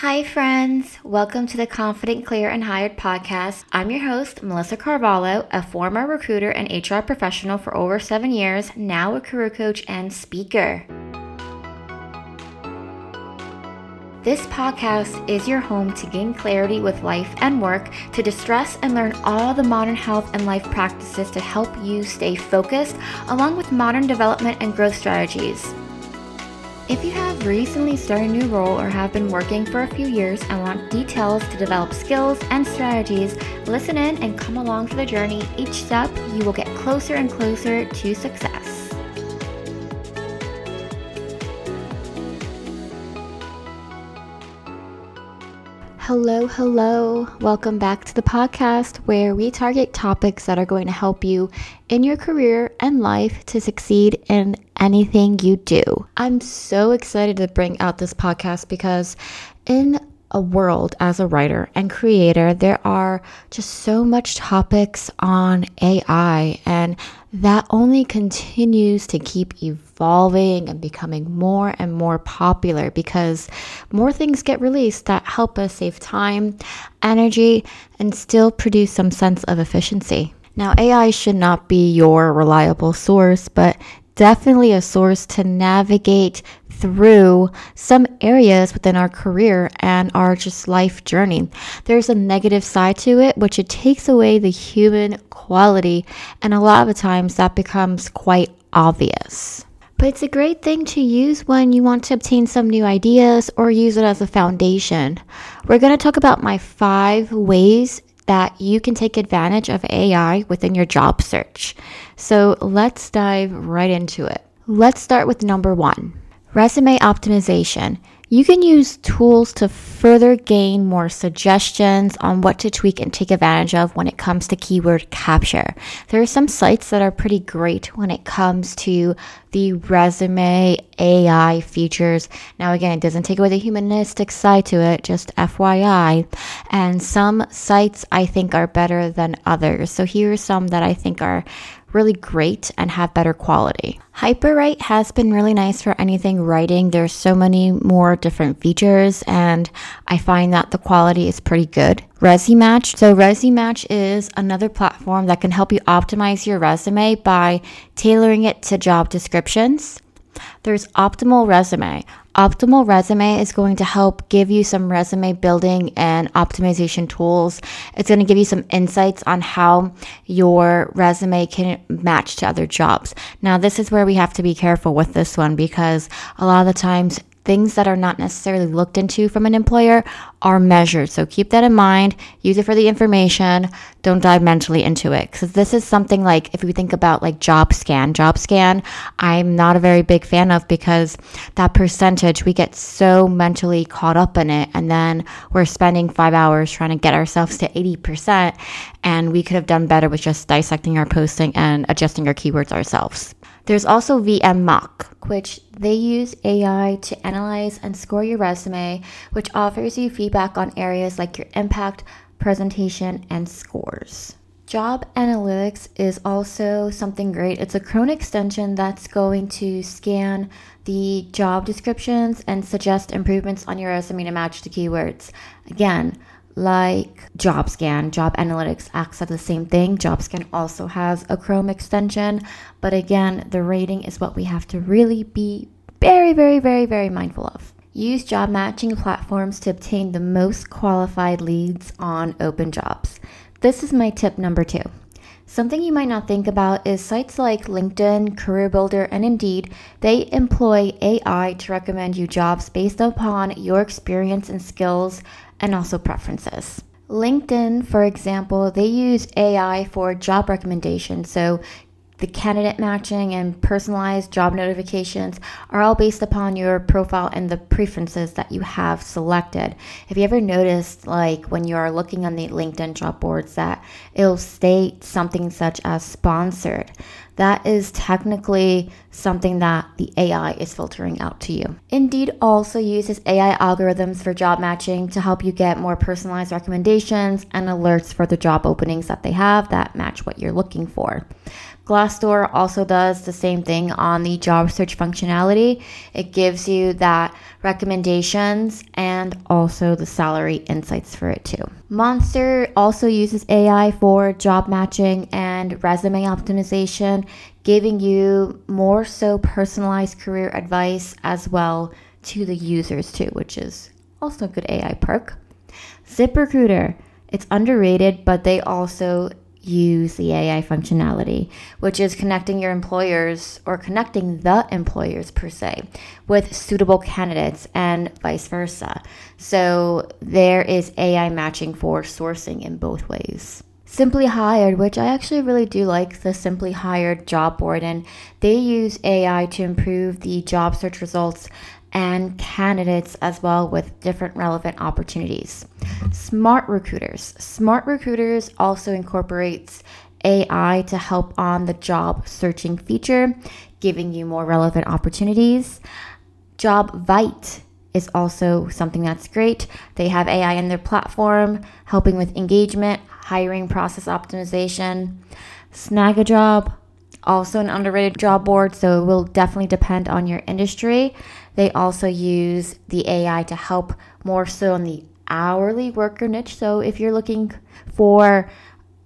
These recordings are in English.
Hi, friends. Welcome to the Confident, Clear, and Hired podcast. I'm your host, Melissa Carvalho, a former recruiter and HR professional for over seven years, now a career coach and speaker. This podcast is your home to gain clarity with life and work, to distress and learn all the modern health and life practices to help you stay focused, along with modern development and growth strategies. If you have recently started a new role or have been working for a few years and want details to develop skills and strategies, listen in and come along for the journey. Each step, you will get closer and closer to success. Hello, hello. Welcome back to the podcast where we target topics that are going to help you in your career and life to succeed in anything you do. I'm so excited to bring out this podcast because in a world as a writer and creator, there are just so much topics on AI, and that only continues to keep evolving and becoming more and more popular because more things get released that help us save time, energy, and still produce some sense of efficiency. Now, AI should not be your reliable source, but definitely a source to navigate through some areas within our career and our just life journey. There's a negative side to it, which it takes away the human quality, and a lot of the times that becomes quite obvious. But it's a great thing to use when you want to obtain some new ideas or use it as a foundation. We're going to talk about my five ways that you can take advantage of AI within your job search. So let's dive right into it. Let's start with number one resume optimization. You can use tools to further gain more suggestions on what to tweak and take advantage of when it comes to keyword capture. There are some sites that are pretty great when it comes to the resume AI features. Now, again, it doesn't take away the humanistic side to it, just FYI. And some sites I think are better than others. So here are some that I think are really great and have better quality. Hyperwrite has been really nice for anything writing. There's so many more different features and I find that the quality is pretty good. ResuMatch. So ResuMatch is another platform that can help you optimize your resume by tailoring it to job descriptions. There's Optimal Resume. Optimal Resume is going to help give you some resume building and optimization tools. It's going to give you some insights on how your resume can match to other jobs. Now, this is where we have to be careful with this one because a lot of the times things that are not necessarily looked into from an employer are measured. So keep that in mind. Use it for the information. Don't dive mentally into it. Because this is something like, if we think about like JobScan, job scan, I'm not a very big fan of because that percentage, we get so mentally caught up in it. And then we're spending five hours trying to get ourselves to 80%. And we could have done better with just dissecting our posting and adjusting our keywords ourselves. There's also VMock, which they use AI to analyze and score your resume, which offers you feedback on areas like your impact, presentation, and scores. Job Analytics is also something great. It's a Chrome extension that's going to scan the job descriptions and suggest improvements on your resume to match the keywords. Again, like JobScan. Jobalytics acts as the same thing. JobScan also has a Chrome extension, but again, the rating is what we have to really be very, very, very, very mindful of. Use job matching platforms to obtain the most qualified leads on open jobs. This is my tip number two. Something you might not think about is sites like LinkedIn, CareerBuilder, and Indeed. They employ AI to recommend you jobs based upon your experience and skills and also preferences. LinkedIn, for example, they use AI for job recommendations. So the candidate matching and personalized job notifications are all based upon your profile and the preferences that you have selected. Have you ever noticed, like, when you are looking on the LinkedIn job boards, that it'll state something such as sponsored? That is technically something that the AI is filtering out to you. Indeed also uses AI algorithms for job matching to help you get more personalized recommendations and alerts for the job openings that they have that match what you're looking for. Glassdoor also does the same thing on the job search functionality. It gives you that recommendations and also the salary insights for it too. Monster also uses AI for job matching and resume optimization, giving you more so personalized career advice as well to the users too, which is also a good AI perk. ZipRecruiter, it's underrated, but they also use the AI functionality, which is connecting your employers or connecting the employers per se with suitable candidates and vice versa. So there is AI matching for sourcing in both ways. Simply Hired, which I actually really do like the Simply Hired job board, and they use AI to improve the job search results and candidates as well with different relevant opportunities. Smart Recruiters. Smart Recruiters also incorporates AI to help on the job searching feature, giving you more relevant opportunities. JobVite is also something that's great. They have AI in their platform, helping with engagement, hiring process optimization. Snagajob, also an underrated job board, so it will definitely depend on your industry. They also use the AI to help more so on the hourly worker niche. So if you're looking for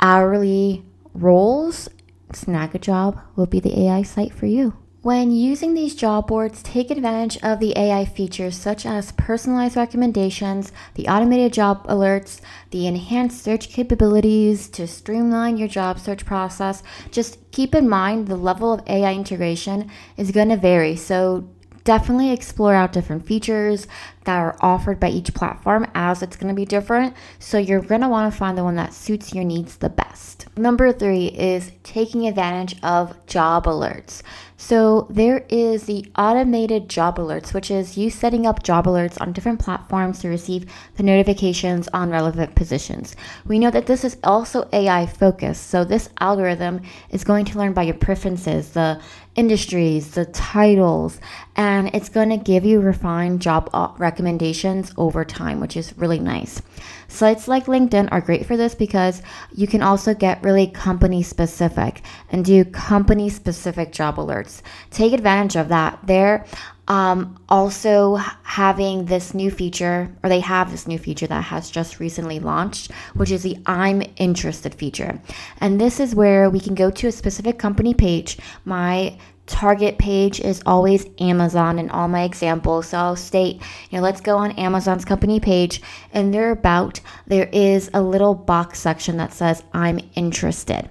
hourly roles, Snagajob will be the AI site for you. When using these job boards, take advantage of the AI features such as personalized recommendations, the automated job alerts, the enhanced search capabilities to streamline your job search process. Just keep in mind the level of AI integration is going to vary. So definitely explore out different features that are offered by each platform as it's going to be different. So you're going to want to find the one that suits your needs the best. Number three is taking advantage of job alerts. So there is the automated job alerts, which is you setting up job alerts on different platforms to receive the notifications on relevant positions. We know that this is also AI focused. So this algorithm is going to learn by your preferences, the industries, the titles, and it's going to give you refined job uh, recommendations over time, which is really nice. Sites like LinkedIn are great for this because you can also get really company specific and do company specific job alerts. Take advantage of that. They're um, also having this new feature, or they have this new feature that has just recently launched, which is the I'm interested feature. And this is where we can go to a specific company page. My target page is always Amazon in all my examples. So I'll state, you know, let's go on Amazon's company page and there about there is a little box section that says I'm interested.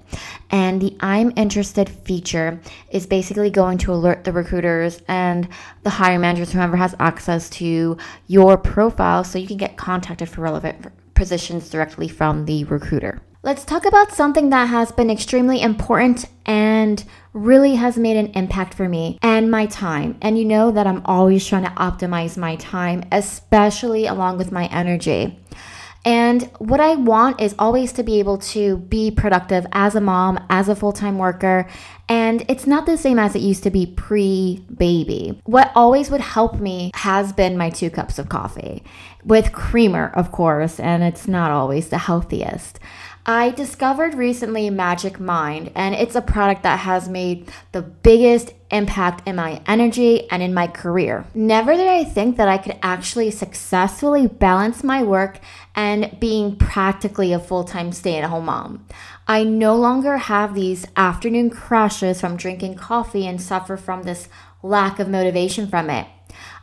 And the I'm interested feature is basically going to alert the recruiters and the hiring managers, whoever has access to your profile so you can get contacted for relevant positions directly from the recruiter. Let's talk about something that has been extremely important and really has made an impact for me and my time. And you know that I'm always trying to optimize my time, especially along with my energy. And what I want is always to be able to be productive as a mom, as a full time worker. And it's not the same as it used to be pre baby. What always would help me has been my two cups of coffee with creamer, of course, and it's not always the healthiest. I discovered recently Magic Mind, and it's a product that has made the biggest impact in my energy and in my career. Never did I think that I could actually successfully balance my work and being practically a full time stay at home mom. I no longer have these afternoon crashes from drinking coffee and suffer from this lack of motivation from it.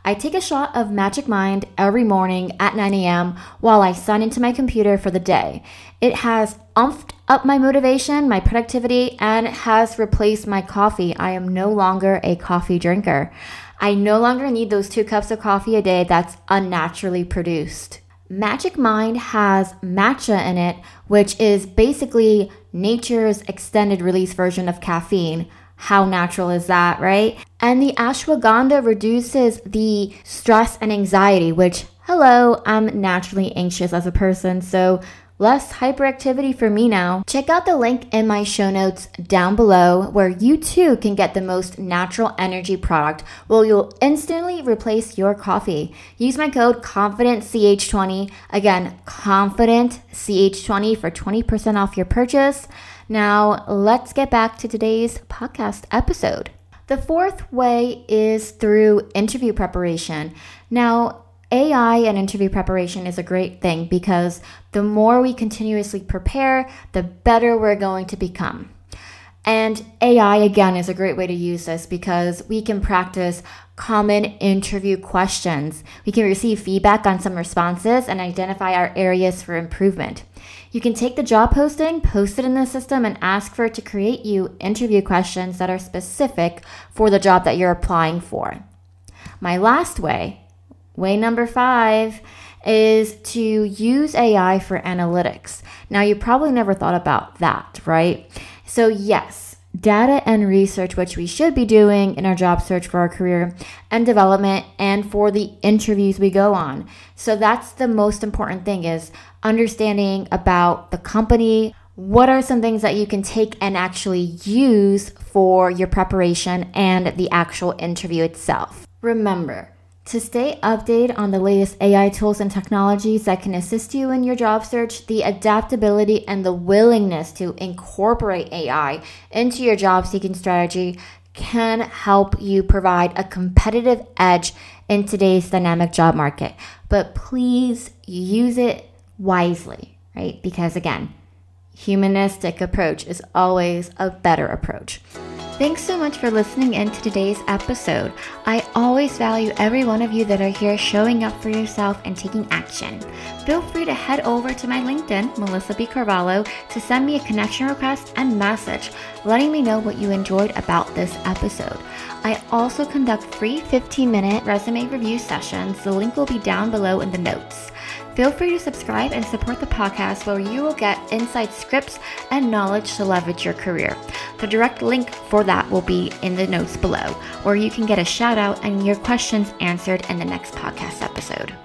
I take a shot of Magic Mind every morning at 9 a.m. while I sign into my computer for the day. It has umphed up my motivation, my productivity, and has replaced my coffee. I am no longer a coffee drinker. I no longer need those two cups of coffee a day that's unnaturally produced. Magic Mind has matcha in it, which is basically nature's extended release version of caffeine. How natural is that, right? And the ashwagandha reduces the stress and anxiety, which, hello, I'm naturally anxious as a person, so less hyperactivity for me now. Check out the link in my show notes down below where you too can get the most natural energy product where you'll instantly replace your coffee. Use my code CONFIDENTCH20. Again, CONFIDENTCH20 for 20% off your purchase. Now, let's get back to today's podcast episode. The fourth way is through interview preparation. Now, AI and interview preparation is a great thing because the more we continuously prepare, the better we're going to become. And AI, again, is a great way to use this because we can practice common interview questions. We can receive feedback on some responses and identify our areas for improvement. You can take the job posting, post it in the system, and ask for it to create you interview questions that are specific for the job that you're applying for. My last way, way number five, is to use AI for analytics. Now, you probably never thought about that, right? So, yes, data and research, which we should be doing in our job search for our career and development and for the interviews we go on. So, that's the most important thing is understanding about the company. What are some things that you can take and actually use for your preparation and the actual interview itself? Remember, to stay updated on the latest AI tools and technologies that can assist you in your job search, the adaptability and the willingness to incorporate AI into your job seeking strategy can help you provide a competitive edge in today's dynamic job market. But please use it wisely, right? Because again, humanistic approach is always a better approach. Thanks so much for listening in to today's episode. I always value every one of you that are here showing up for yourself and taking action. Feel free to head over to my LinkedIn, Melissa B. Carvalho, to send me a connection request and message letting me know what you enjoyed about this episode. I also conduct free 15 minute resume review sessions. The link will be down below in the notes. Feel free to subscribe and support the podcast where you will get inside scripts and knowledge to leverage your career. The direct link for that will be in the notes below, where you can get a shout out and your questions answered in the next podcast episode.